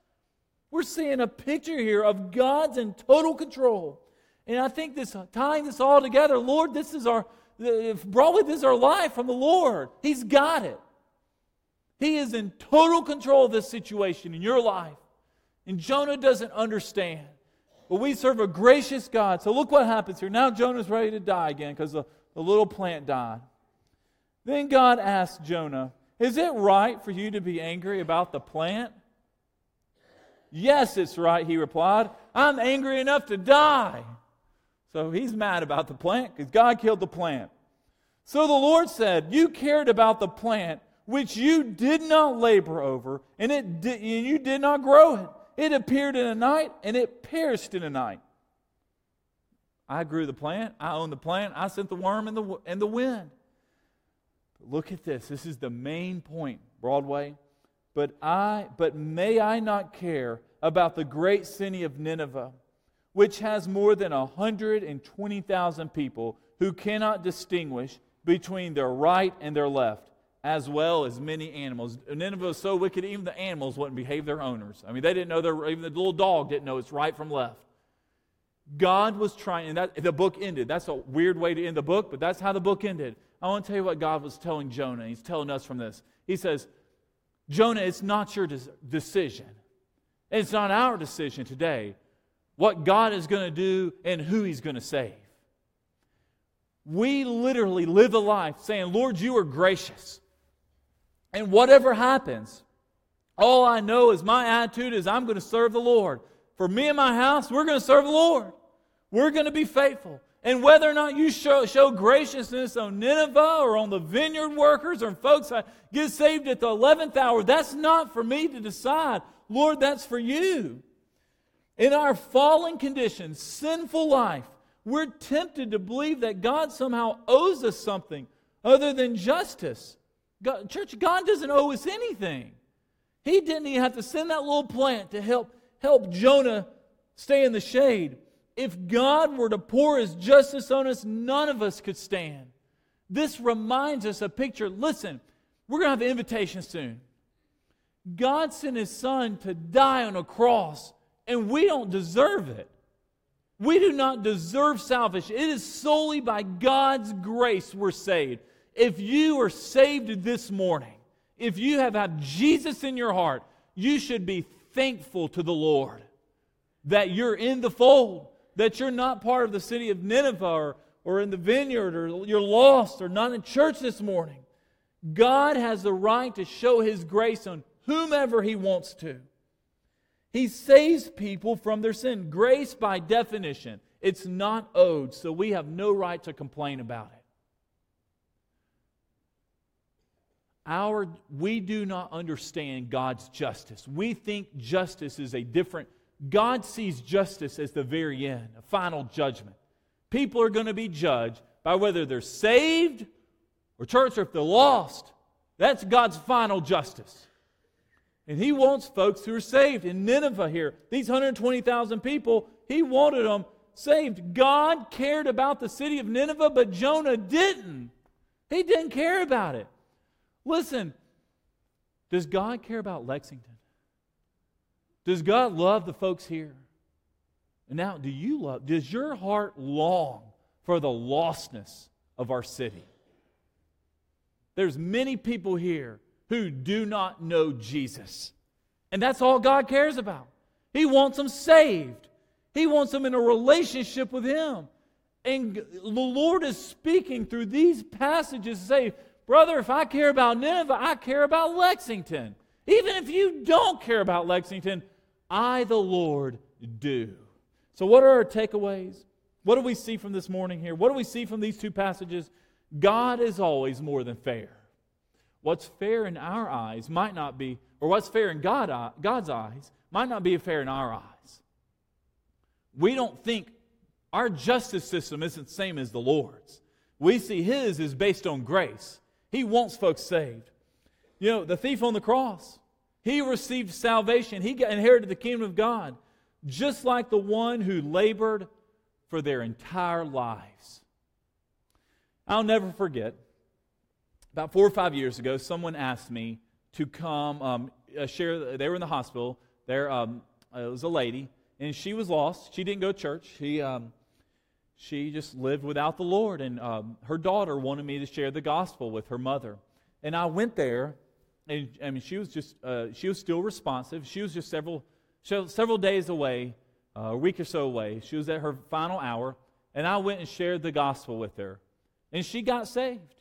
We're seeing a picture here of God's in total control. And I think this tying this all together, Lord, this is our probably this is our life from the Lord. He's got it. He is in total control of this situation in your life. And Jonah doesn't understand. But we serve a gracious God. So look what happens here. Now Jonah's ready to die again because the, the little plant died. Then God asked Jonah, Is it right for you to be angry about the plant? Yes, it's right, he replied. I'm angry enough to die. So he's mad about the plant because God killed the plant. So the Lord said, You cared about the plant which you did not labor over, and, it and you did not grow it. It appeared in a night, and it perished in a night. I grew the plant. I own the plant. I sent the worm and the, and the wind. But look at this. This is the main point, Broadway. But I, but may I not care about the great city of Nineveh which has more than 120,000 people who cannot distinguish between their right and their left, as well as many animals. Nineveh was so wicked, even the animals wouldn't behave their owners. I mean, they didn't know, their, even the little dog didn't know it's right from left. God was trying, and that, the book ended. That's a weird way to end the book, but that's how the book ended. I want to tell you what God was telling Jonah. He's telling us from this. He says, Jonah, it's not your decision. It's not our decision today what God is going to do and who He's going to save. We literally live a life saying, Lord, you are gracious. And whatever happens, all I know is my attitude is I'm going to serve the Lord. For me and my house, we're going to serve the Lord. We're going to be faithful. And whether or not you show, show graciousness on Nineveh or on the vineyard workers or folks that get saved at the 11th hour, that's not for me to decide. Lord, that's for you. In our fallen condition, sinful life, we're tempted to believe that God somehow owes us something other than justice. God, church, God doesn't owe us anything. He didn't even have to send that little plant to help, help Jonah stay in the shade. If God were to pour his justice on us, none of us could stand. This reminds us a picture. Listen, we're going to have an invitation soon. God sent his son to die on a cross, and we don't deserve it. We do not deserve salvation. It is solely by God's grace we're saved. If you are saved this morning, if you have had Jesus in your heart, you should be thankful to the Lord that you're in the fold, that you're not part of the city of Nineveh or, or in the vineyard or you're lost or not in church this morning. God has the right to show His grace on whomever He wants to. He saves people from their sin. Grace, by definition, it's not owed, so we have no right to complain about it. Our, we do not understand God's justice. We think justice is a different, God sees justice as the very end, a final judgment. People are going to be judged by whether they're saved or church or if they're lost. That's God's final justice. And He wants folks who are saved. In Nineveh, here, these 120,000 people, He wanted them saved. God cared about the city of Nineveh, but Jonah didn't. He didn't care about it. Listen, does God care about Lexington? Does God love the folks here? And now, do you love, does your heart long for the lostness of our city? There's many people here who do not know Jesus. And that's all God cares about. He wants them saved. He wants them in a relationship with Him. And the Lord is speaking through these passages to say, Brother, if I care about Nineveh, I care about Lexington. Even if you don't care about Lexington, I, the Lord, do. So, what are our takeaways? What do we see from this morning here? What do we see from these two passages? God is always more than fair. What's fair in our eyes might not be, or what's fair in God, uh, God's eyes might not be fair in our eyes. We don't think our justice system isn't the same as the Lord's. We see His is based on grace. He wants folks saved. You know, the thief on the cross, he received salvation. He inherited the kingdom of God, just like the one who labored for their entire lives. I'll never forget, about four or five years ago, someone asked me to come um, uh, share. They were in the hospital. There um, uh, was a lady, and she was lost. She didn't go to church. She, um, she just lived without the Lord. And um, her daughter wanted me to share the gospel with her mother. And I went there, and I mean, she was just, uh, she was still responsive. She was just several, several days away, uh, a week or so away. She was at her final hour, and I went and shared the gospel with her. And she got saved.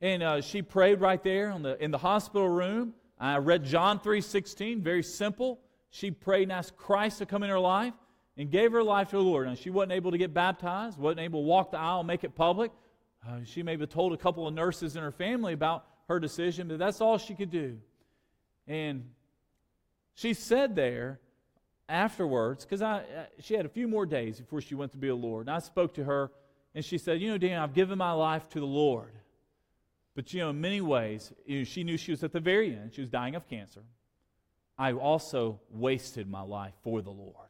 And uh, she prayed right there the, in the hospital room. I read John 3.16, very simple. She prayed and asked Christ to come in her life and gave her life to the Lord. And she wasn't able to get baptized, wasn't able to walk the aisle, make it public. Uh, she maybe told a couple of nurses in her family about her decision, but that's all she could do. And she said there afterwards, because I, uh, she had a few more days before she went to be a Lord. And I spoke to her, and she said, You know, Dan, I've given my life to the Lord. But, you know, in many ways, you know, she knew she was at the very end. She was dying of cancer. I also wasted my life for the Lord.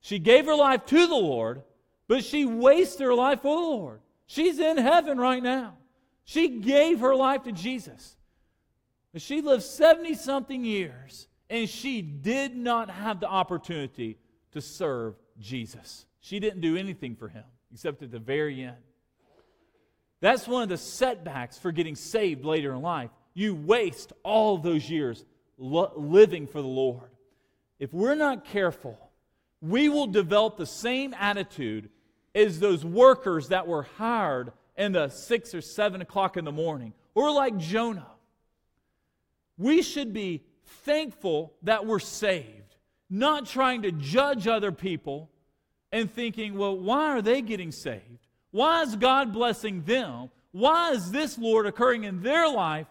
She gave her life to the Lord, but she wasted her life for the Lord. She's in heaven right now. She gave her life to Jesus. But she lived 70 something years, and she did not have the opportunity to serve Jesus. She didn't do anything for him except at the very end. That's one of the setbacks for getting saved later in life. You waste all those years lo- living for the Lord. If we're not careful, we will develop the same attitude as those workers that were hired in the six or seven o'clock in the morning, or like Jonah. We should be thankful that we're saved, not trying to judge other people, and thinking, well, why are they getting saved? Why is God blessing them? Why is this, Lord, occurring in their life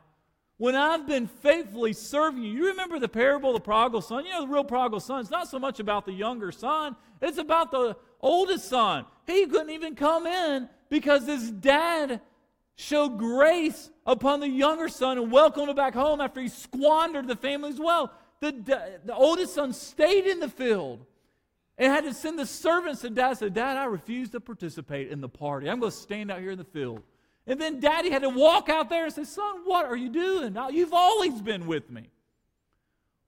when I've been faithfully serving you? You remember the parable of the prodigal son? You know, the real prodigal son, it's not so much about the younger son, it's about the oldest son. He couldn't even come in because his dad showed grace upon the younger son and welcomed him back home after he squandered the family's wealth. The, the oldest son stayed in the field and had to send the servants and dad said, Dad, I refuse to participate in the party. I'm going to stand out here in the field. And then daddy had to walk out there and say, Son, what are you doing? You've always been with me.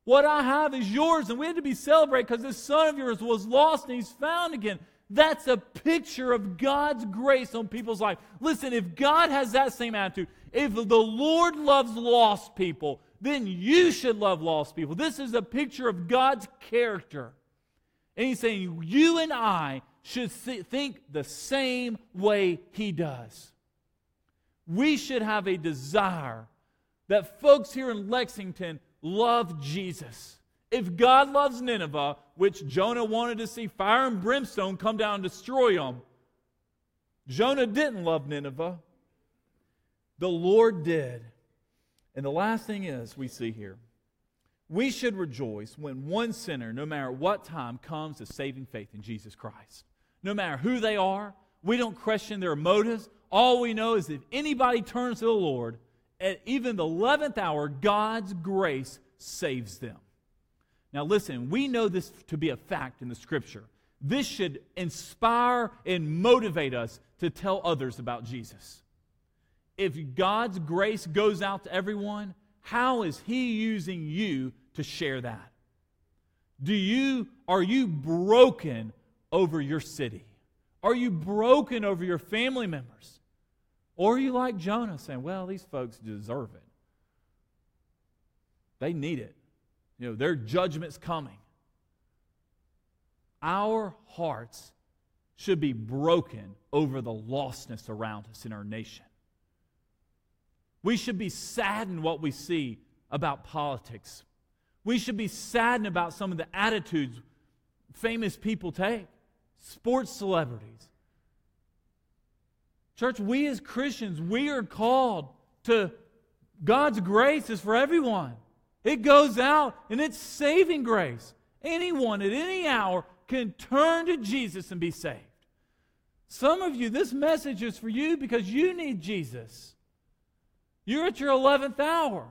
What I have is yours. And we had to be celebrated because this son of yours was lost and he's found again. That's a picture of God's grace on people's life. Listen, if God has that same attitude, if the Lord loves lost people, then you should love lost people. This is a picture of God's character. And he's saying, you and I should think the same way he does. We should have a desire that folks here in Lexington love Jesus. If God loves Nineveh, which Jonah wanted to see fire and brimstone come down and destroy them, Jonah didn't love Nineveh. The Lord did. And the last thing is, we see here, we should rejoice when one sinner, no matter what time, comes to saving faith in Jesus Christ. No matter who they are, we don't question their motives. All we know is if anybody turns to the Lord, at even the 11th hour, God's grace saves them. Now, listen, we know this to be a fact in the scripture. This should inspire and motivate us to tell others about Jesus. If God's grace goes out to everyone, how is He using you to share that? Do you, are you broken over your city? Are you broken over your family members? Or are you like Jonah saying, well, these folks deserve it? They need it. You know, their judgment's coming. Our hearts should be broken over the lostness around us in our nation. We should be saddened what we see about politics. We should be saddened about some of the attitudes famous people take, sports celebrities. Church, we as Christians, we are called to God's grace is for everyone. It goes out and it's saving grace. Anyone at any hour can turn to Jesus and be saved. Some of you, this message is for you because you need Jesus. You're at your 11th hour.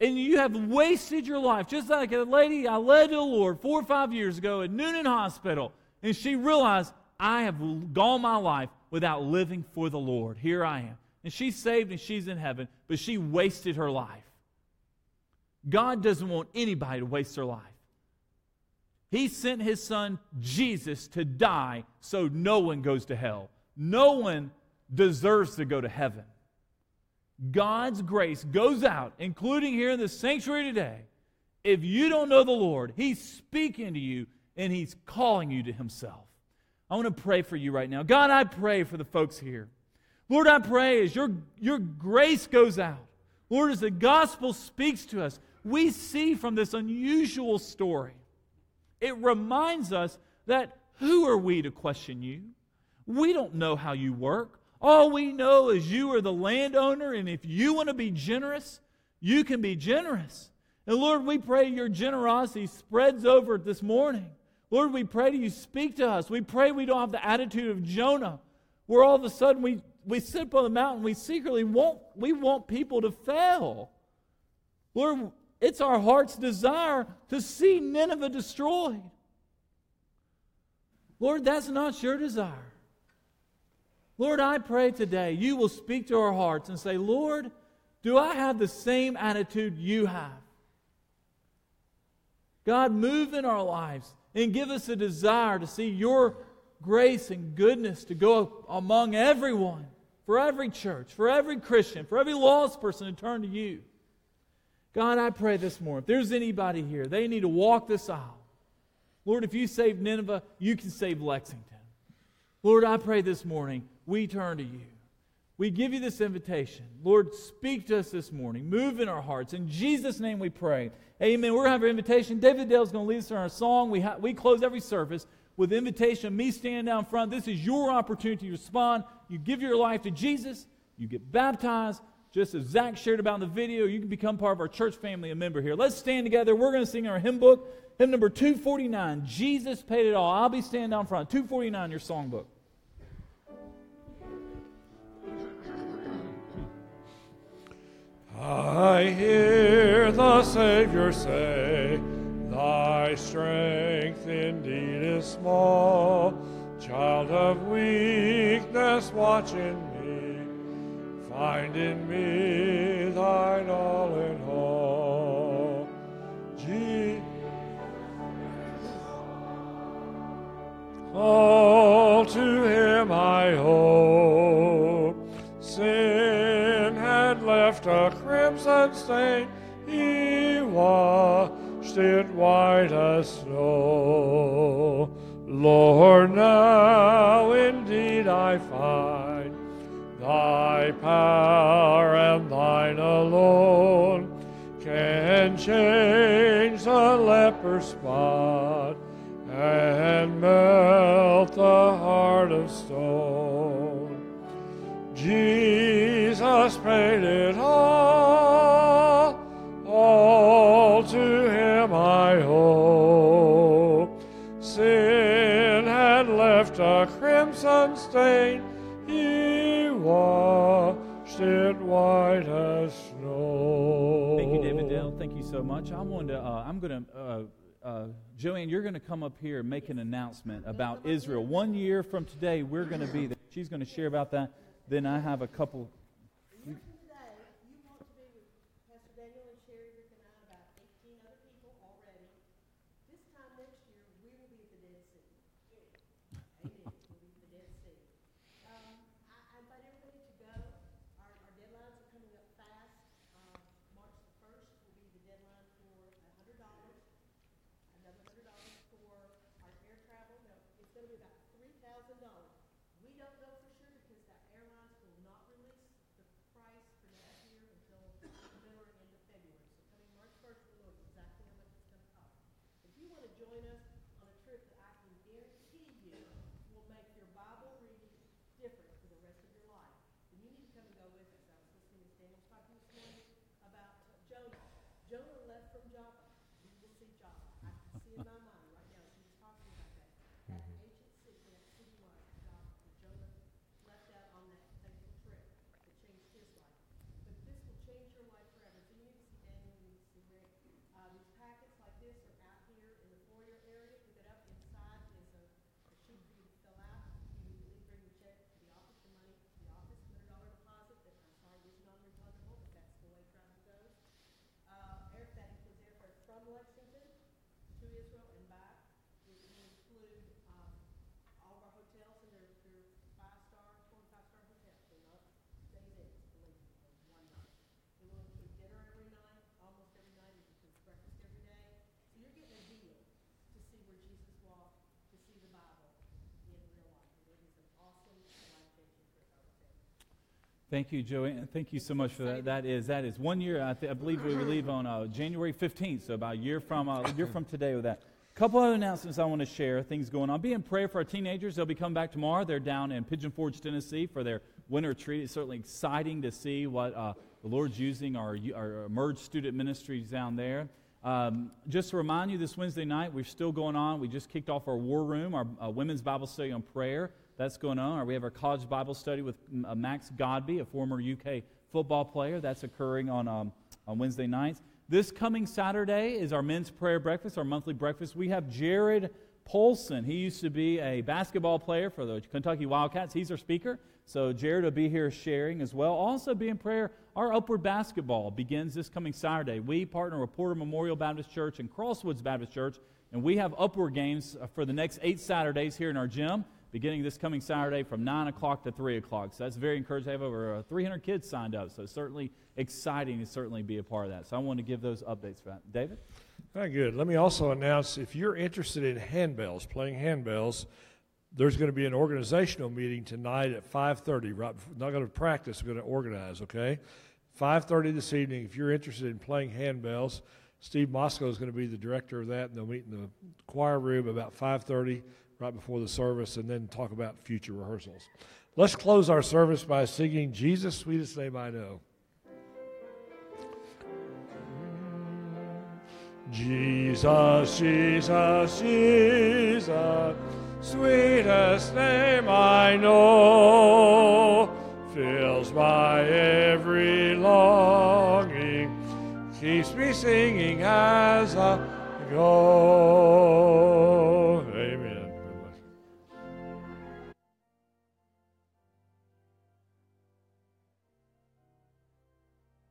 And you have wasted your life. Just like a lady I led to the Lord four or five years ago at Noonan Hospital. And she realized, I have gone my life without living for the Lord. Here I am. And she's saved and she's in heaven, but she wasted her life. God doesn't want anybody to waste their life. He sent his son Jesus to die so no one goes to hell. No one deserves to go to heaven. God's grace goes out, including here in the sanctuary today. If you don't know the Lord, He's speaking to you and He's calling you to Himself. I want to pray for you right now. God, I pray for the folks here. Lord, I pray as your, your grace goes out, Lord, as the gospel speaks to us, we see from this unusual story, it reminds us that who are we to question you? We don't know how you work. All we know is you are the landowner, and if you want to be generous, you can be generous. And Lord, we pray your generosity spreads over this morning. Lord, we pray that you speak to us. We pray we don't have the attitude of Jonah, where all of a sudden we, we sit up on the mountain, we secretly want, we want people to fail. Lord, it's our heart's desire to see Nineveh destroyed. Lord, that's not your desire. Lord, I pray today you will speak to our hearts and say, Lord, do I have the same attitude you have? God, move in our lives and give us a desire to see your grace and goodness to go among everyone, for every church, for every Christian, for every lost person to turn to you. God, I pray this morning, if there's anybody here, they need to walk this aisle. Lord, if you save Nineveh, you can save Lexington. Lord, I pray this morning, we turn to you. We give you this invitation. Lord, speak to us this morning. Move in our hearts. In Jesus' name we pray. Amen. We're going to have our invitation. David Dale's going to lead us in our song. We, ha- we close every service with invitation, me standing down front. This is your opportunity to respond. You give your life to Jesus, you get baptized. Just as Zach shared about in the video, you can become part of our church family, a member here. Let's stand together. We're going to sing our hymn book, hymn number 249. Jesus paid it all. I'll be standing down front. 249, your songbook. I hear the Savior say, Thy strength indeed is small. Child of weakness, watch in me. Find in me thine all in all. Je- all to him I hope. A crimson stain. He washed it white as snow. Lord, now indeed I find thy power and thine alone can change the leper's spot and melt the heart of stone. Jesus he washed it white as snow. Thank you, David Dale. Thank you so much. I wanted to, uh, I'm going to, uh, uh, Joanne, you're going to come up here and make an announcement about Israel. One year from today, we're going to be there. She's going to share about that. Then I have a couple. Thank you, Joanne. Thank you so much for that. That is that is one year. I, th- I believe we leave on uh, January 15th, so about a year from uh, a year from today with that. A couple other announcements I want to share. Things going on. Be in prayer for our teenagers. They'll be coming back tomorrow. They're down in Pigeon Forge, Tennessee, for their winter retreat. It's certainly exciting to see what uh, the Lord's using our our emerged student ministries down there. Um, just to remind you, this Wednesday night we're still going on. We just kicked off our war room, our uh, women's Bible study on prayer. That's going on. Or we have our college Bible study with uh, Max Godby, a former UK football player. That's occurring on, um, on Wednesday nights. This coming Saturday is our men's prayer breakfast, our monthly breakfast. We have Jarrod Polson. He used to be a basketball player for the Kentucky Wildcats. He's our speaker. So Jarrod will be here sharing as well. Also, be in prayer. Our Upward Basketball begins this coming Saturday. We partner with Porter Memorial Baptist Church and Crosswoods Baptist Church, and we have Upward games for the next eight Saturdays here in our gym beginning this coming Saturday from 9 o'clock to 3 o'clock. So that's very encouraging. I have over uh, 300 kids signed up, so certainly exciting to certainly be a part of that. So I want to give those updates for that. David? Very good. Let me also announce if you're interested in handbells, playing handbells, there's going to be an organizational meeting tonight at 5:30. Right, not going to practice. We're going to organize. Okay, 5:30 this evening. If you're interested in playing handbells, Steve Moscow is going to be the director of that, and they'll meet in the choir room about 5:30. Right before the service and then talk about future rehearsals. Let's close our service by singing Jesus, Sweetest Name I Know. Jesus, Jesus, Jesus, sweetest name I know, fills my every longing, keeps me singing as I go.